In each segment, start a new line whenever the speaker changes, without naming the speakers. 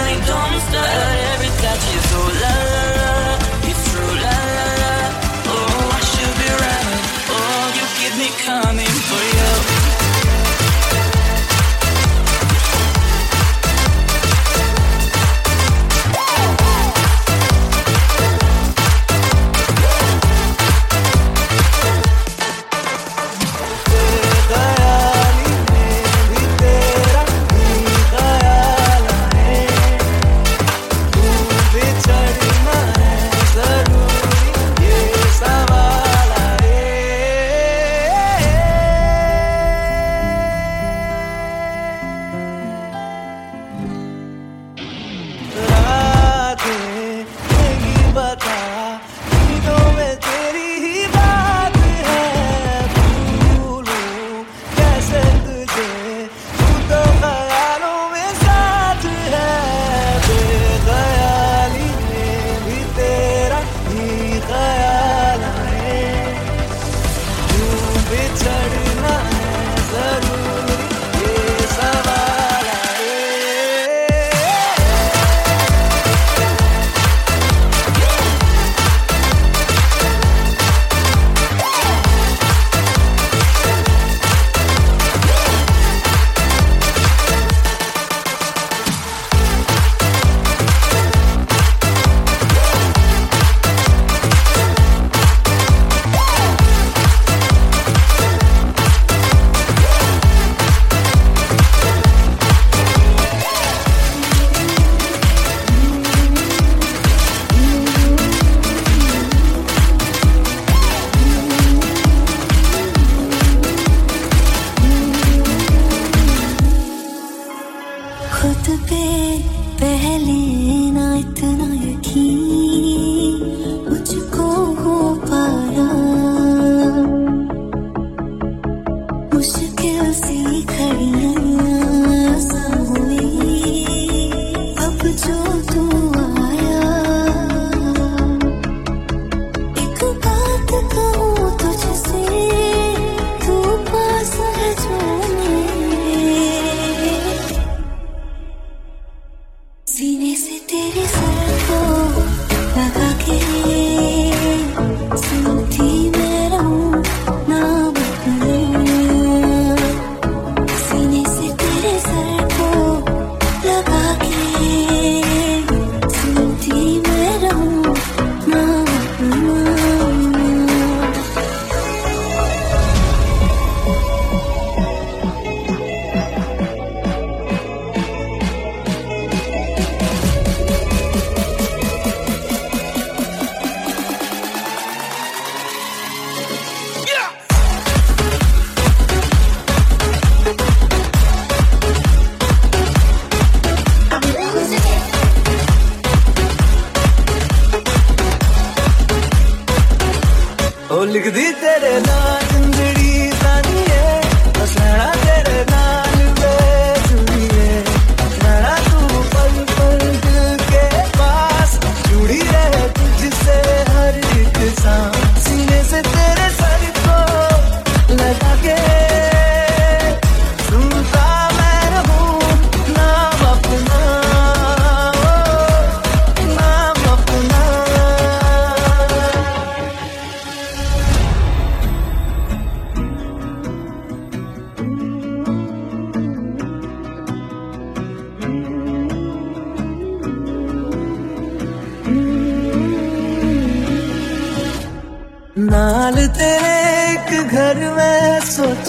finally don't start every touch is so
love.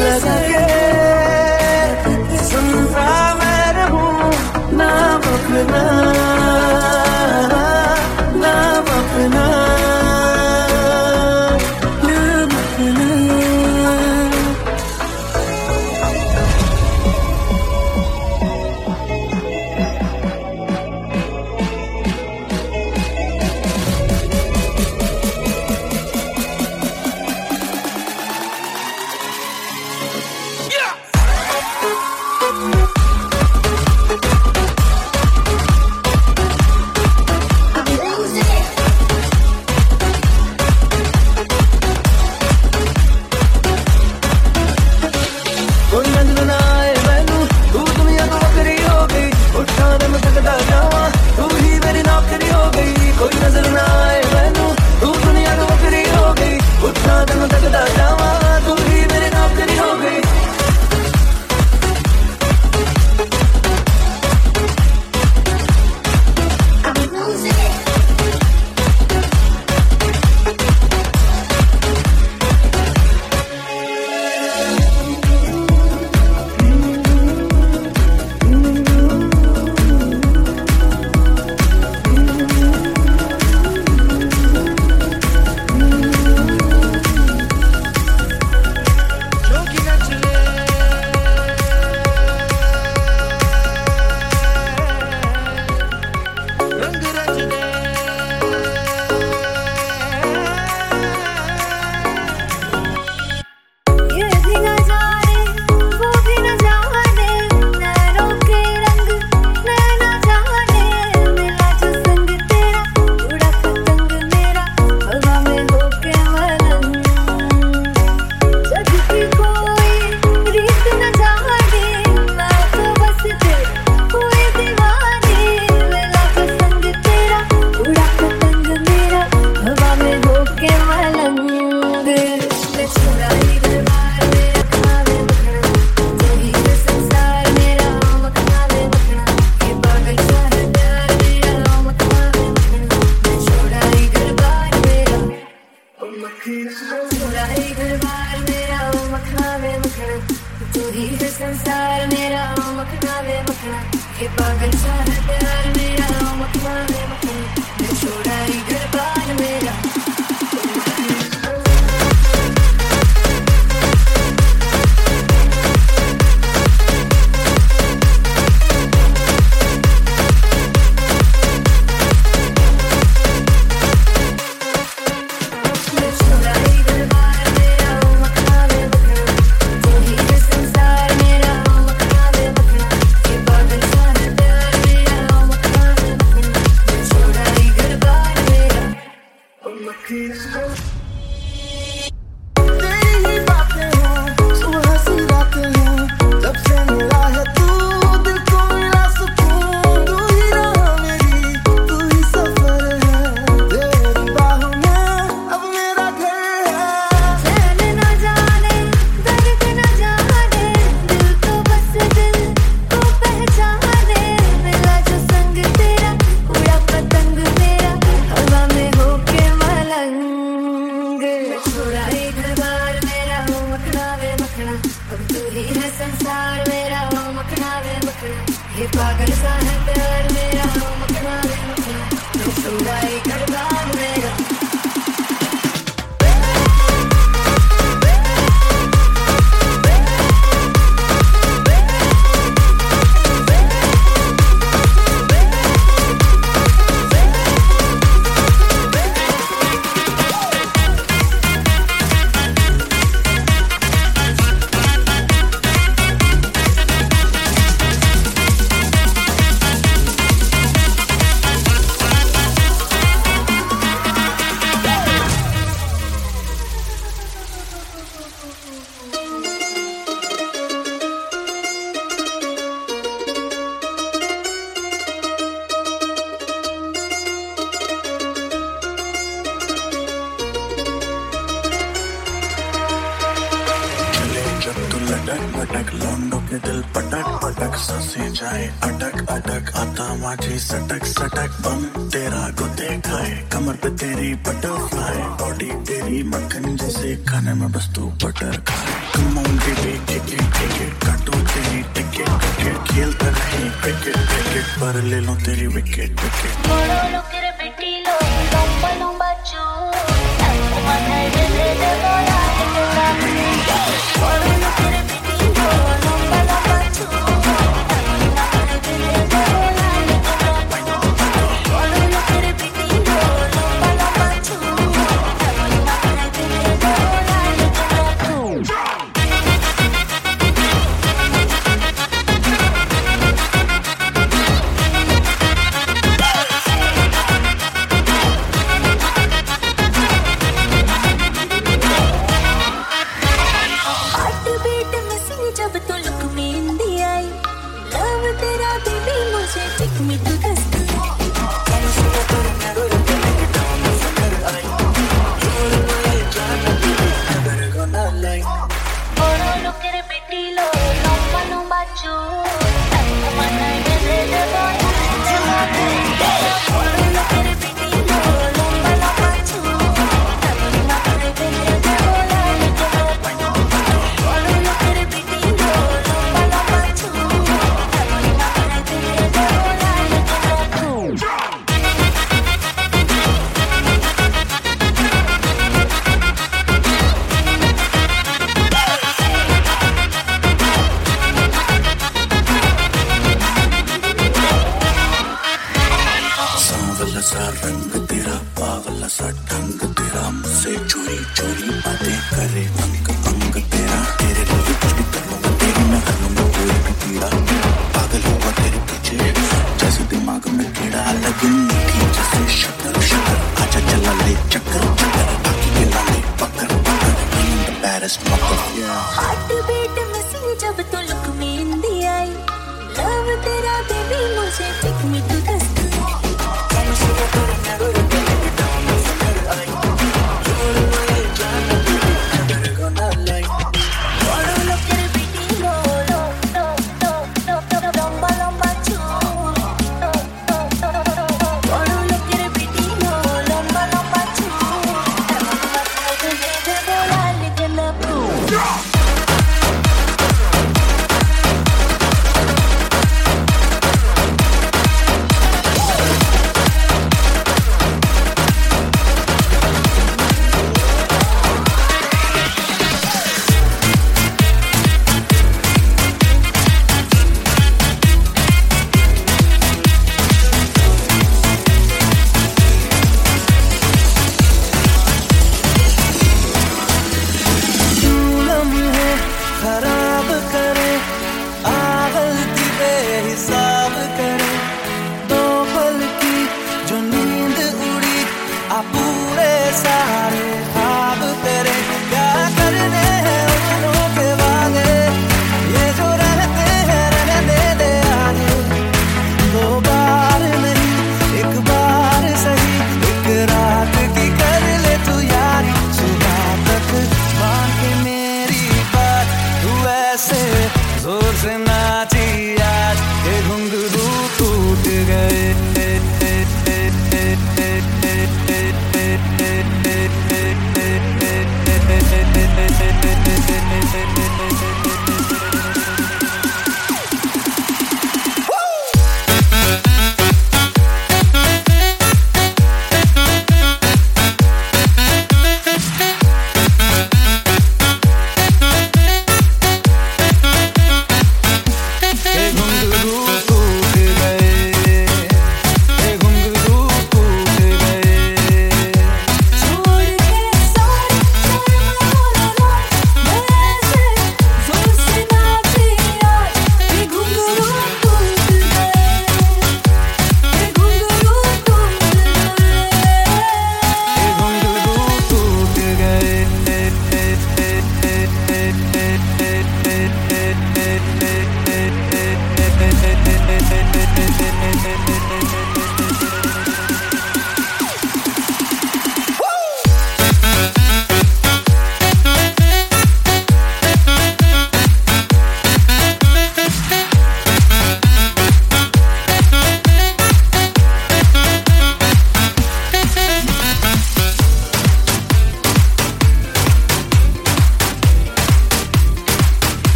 लगा। के सुनता मैं
नाम अपना।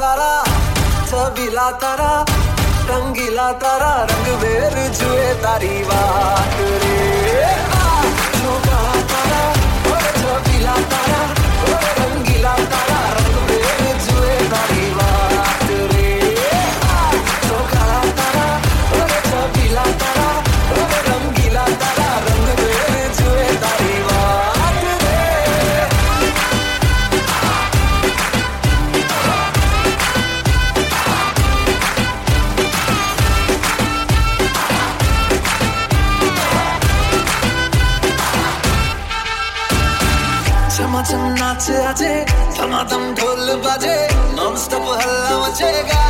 तारा
छबीला तारा रंगीला तारा रंग बेर जुए तारी बात रे। तारा छबीला तारा रंगीला तारा কাছে আছে থামাতাম ঢোল বাজে নন স্টপ হল্লা গা।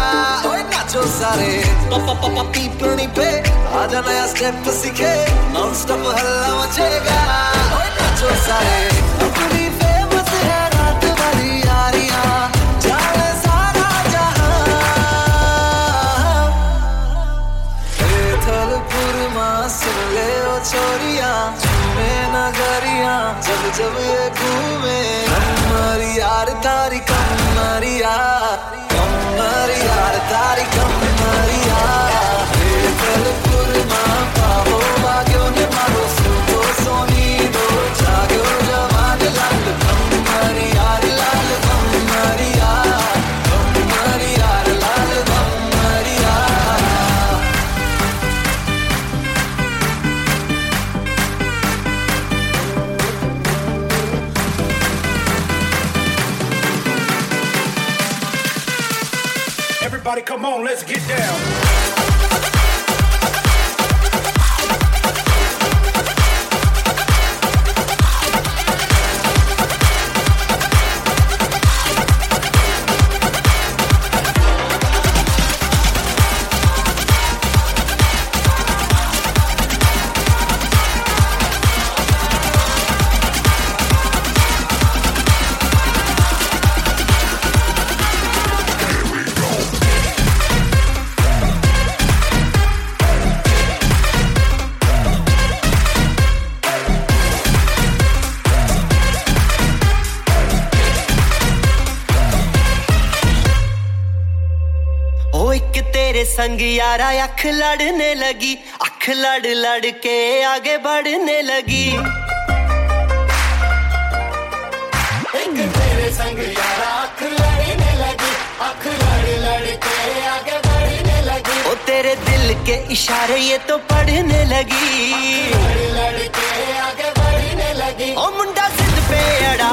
ওই নাচো সারে পাপা পাপা পিপনি পে আজা নয়া স্টেপ सीखे
নন স্টপ হল্লা মচেগা
ওই নাচো সারে। संग यारा अख लड़ने लगी अख लड़ लड़ के आगे बढ़ने लगी। एक तेरे संग यारा अख लड़ने लगी अख लड़ लड़ के आगे बढ़ने लगी। ओ तेरे दिल के इशारे ये तो पढ़ने लगी। लड़ लड़ के आगे बढ़ने लगी। ओ मुंडा जिद पे अड़ा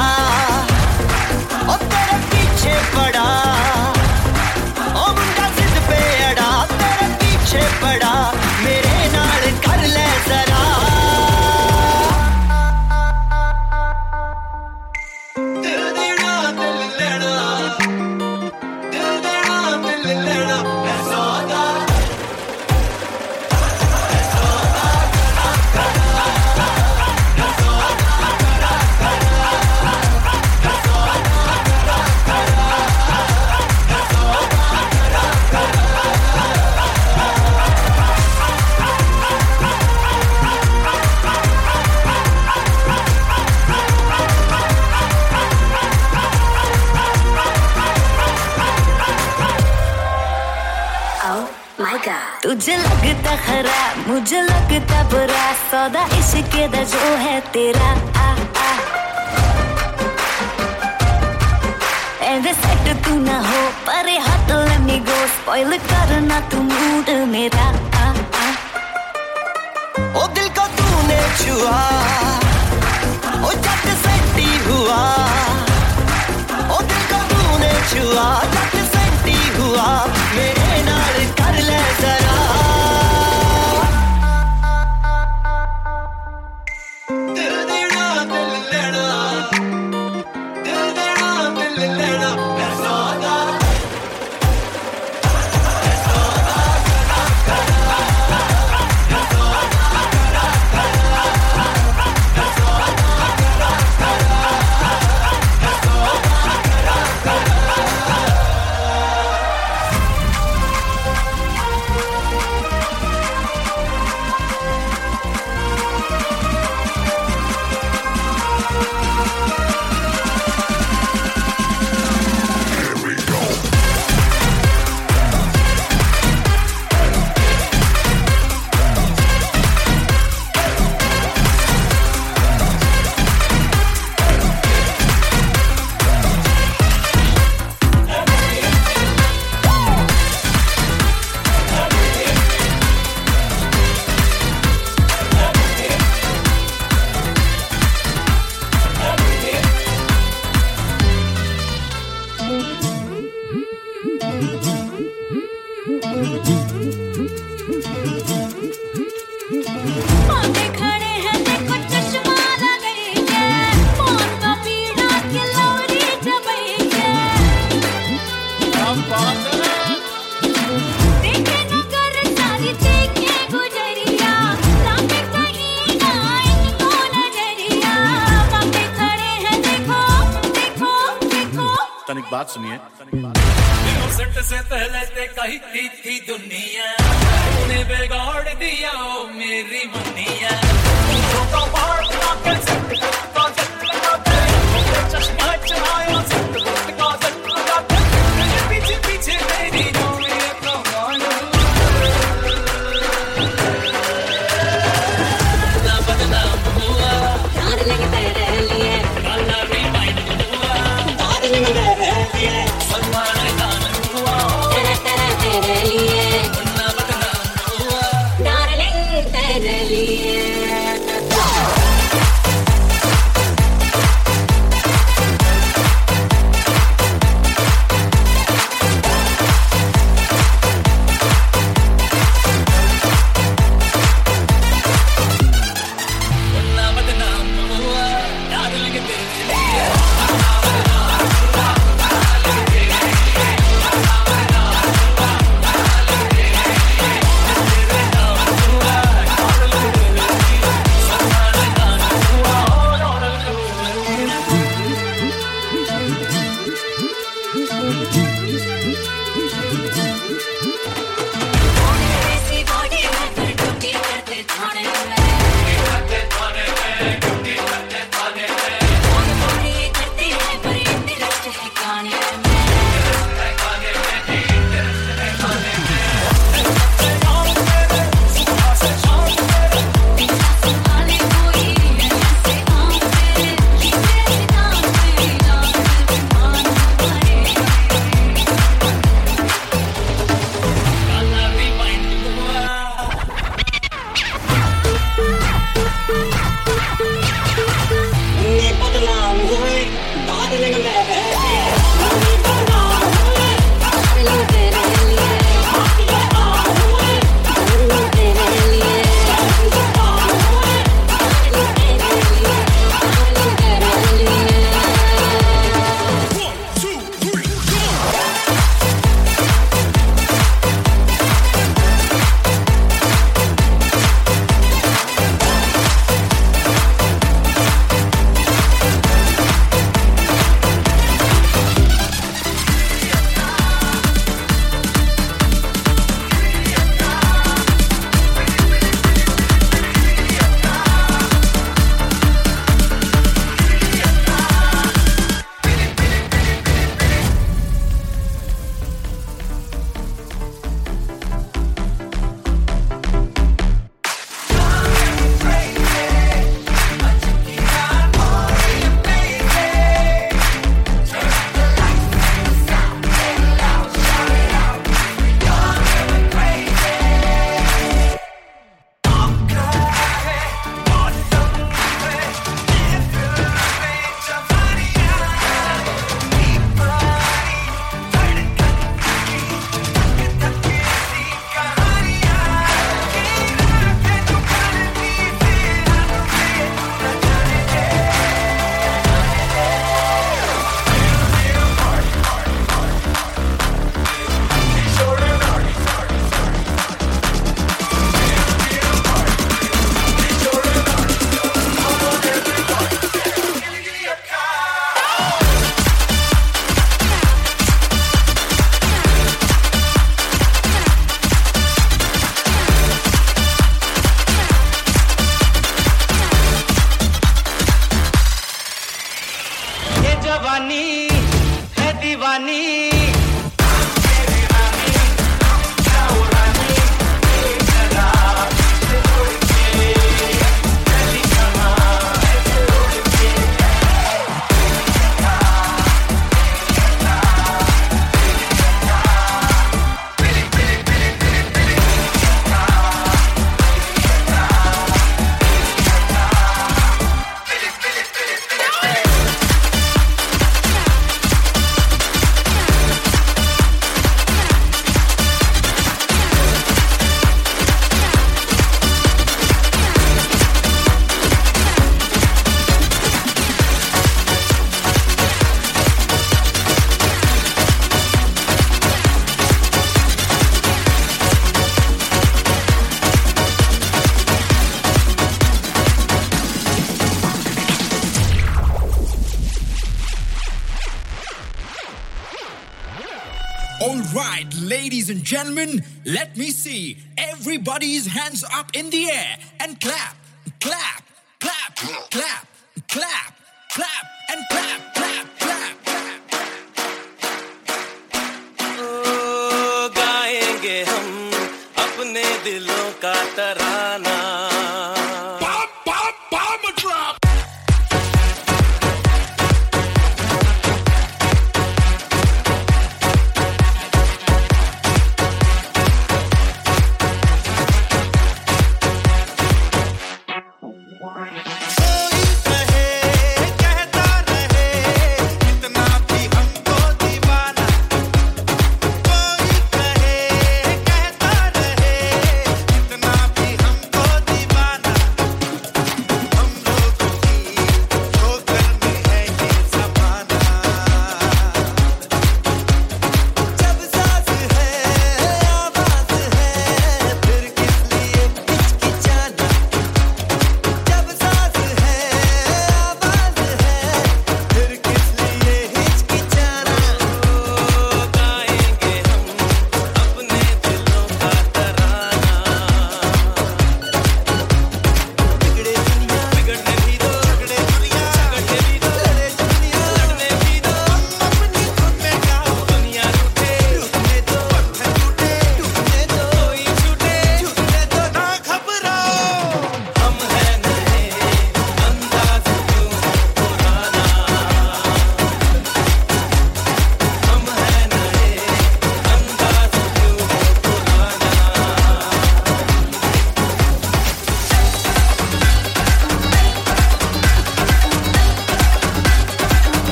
ओ तेरे पीछे पड़ा। पीछे पड़ा।
तुझे लगता खराब मुझे लगता बुरा। सौदा इश्क दा जो है तेरा। एंड सेट तू ना हो, परे हाथ let me go spoil करना तू मूड मेरा। आ आ।
ओ दिल को तूने छुआ, ओ जट सेटी हुआ। ओ दिल को तूने छुआ जट सेटी हुआ।
थी दुनिया। तूने बिगाड़ दिया ओ मेरी मुनिया। चश्मा
चलाया gentlemen, let me see. Everybody's hands up in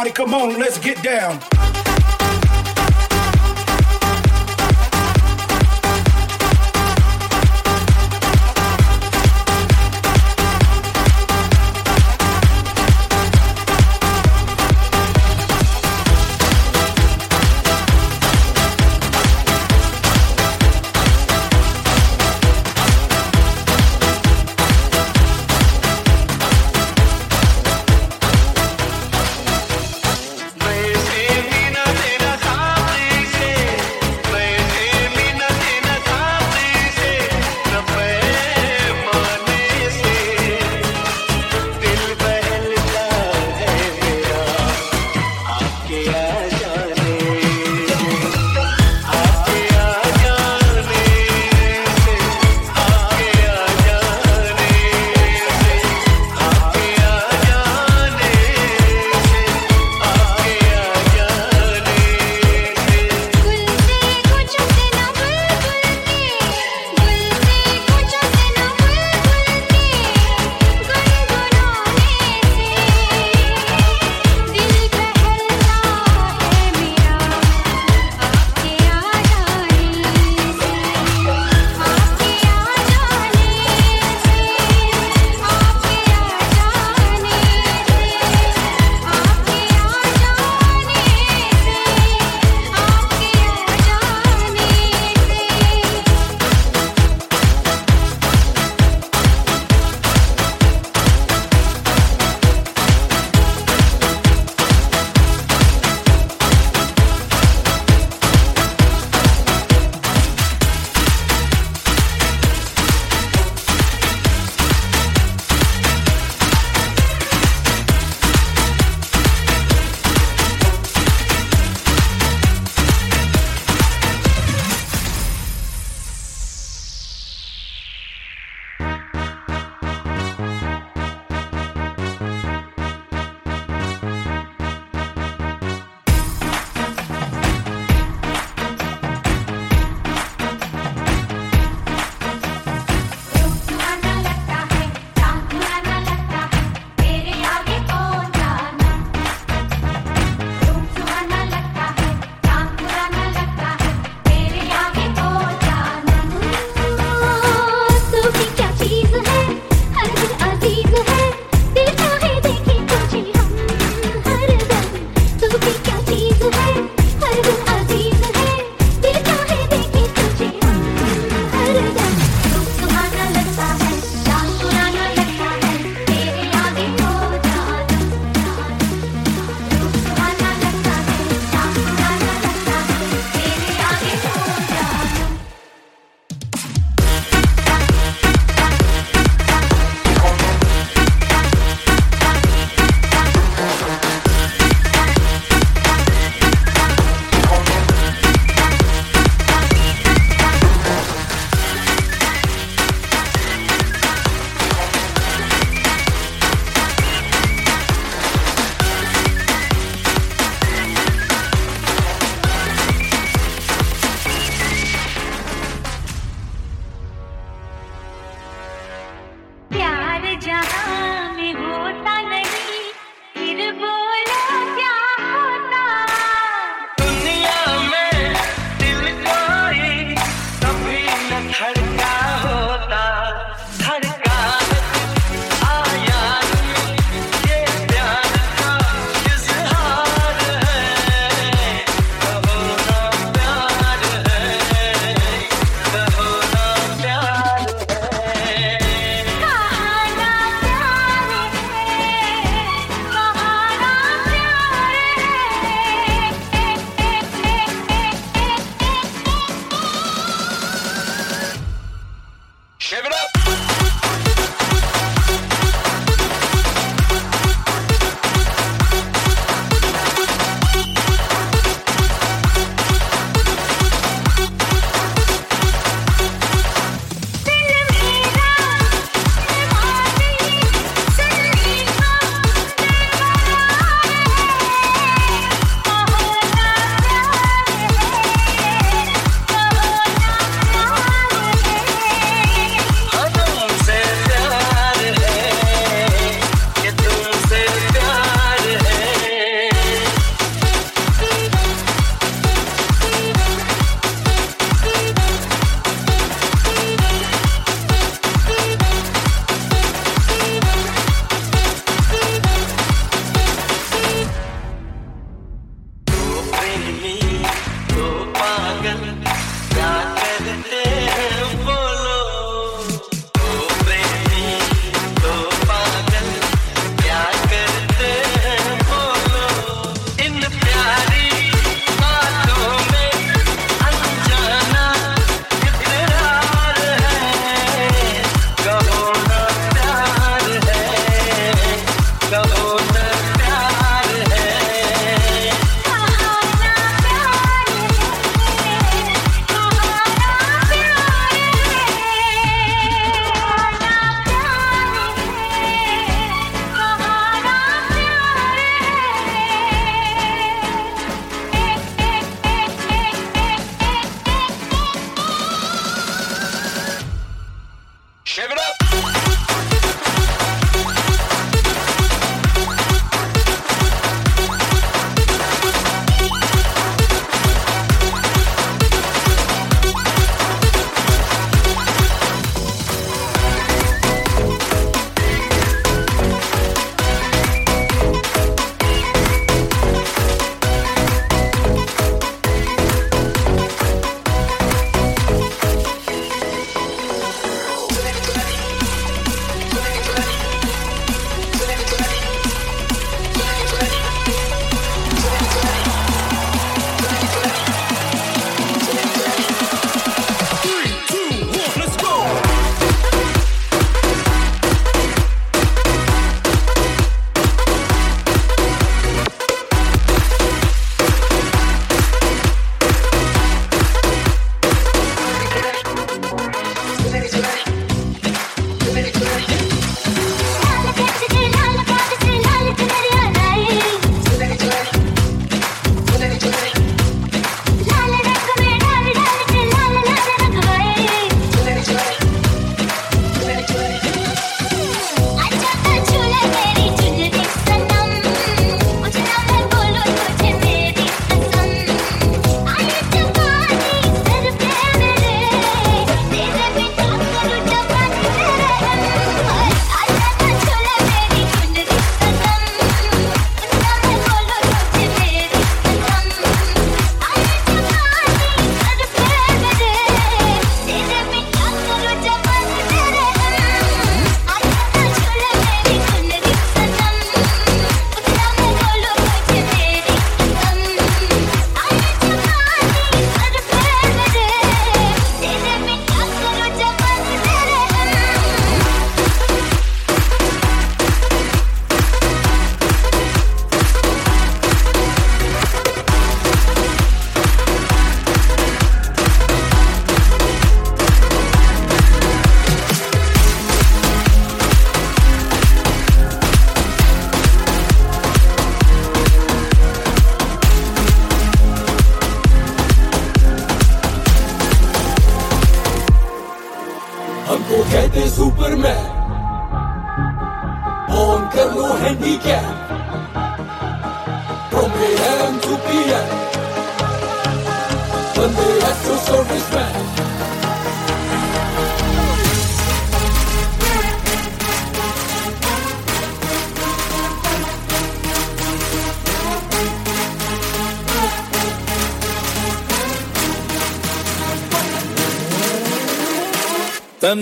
Everybody, come on, let's get down.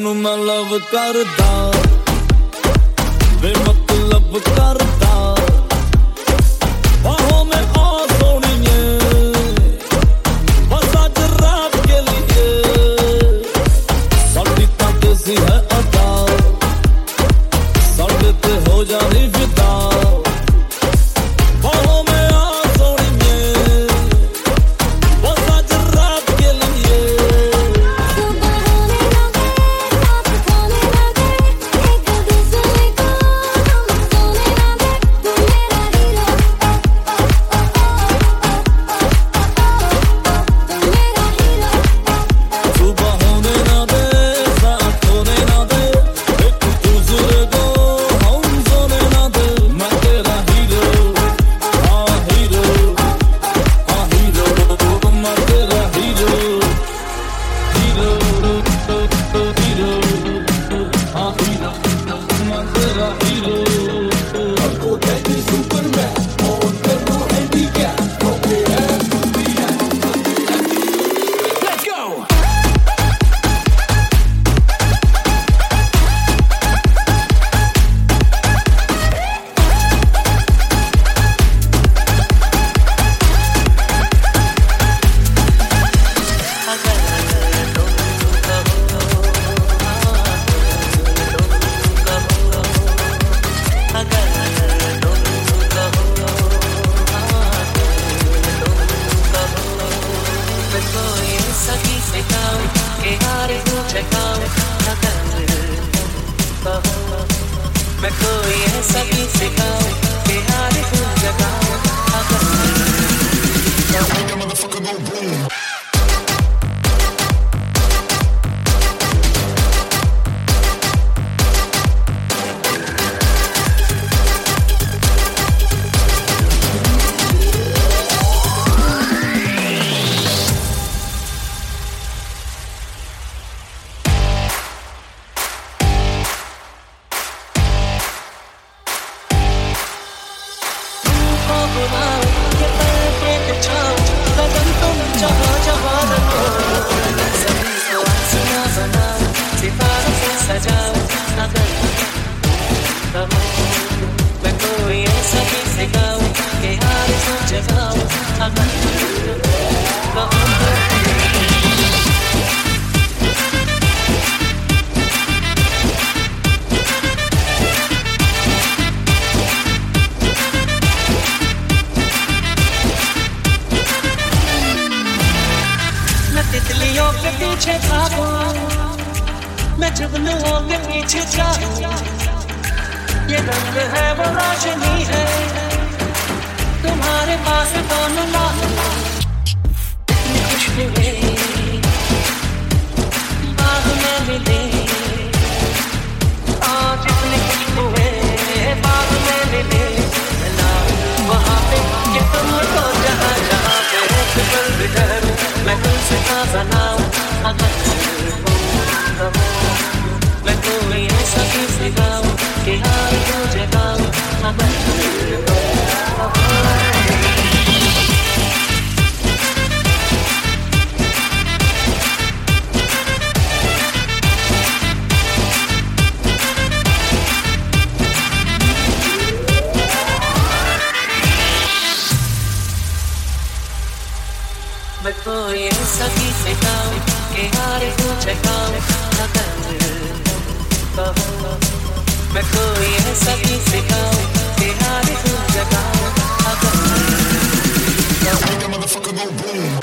My love, without luat, văd पीछे भागूं मैं जब जुगनुओं के पीछे जाऊँ, ये रंग है, वो रोशनी है। तुम्हारे पास दोनों ये बाग में मिले। आज इतनी खुशबुएँ बाग में मिले वहाँ पे कि तुमको जहाँ जहाँ पे एक पल भी ठहरूं मैं तुमसे कहाँ बनाऊँ अगर तुम कहो मैं कोई ऐसा भी सिखाऊं कि हार तू जगाऊं अगर तुम कहो बेताल के हारे को चकाल मैं कोई ऐसा भी सिखाऊं के हारे को चकाल Motherfucker, no boom.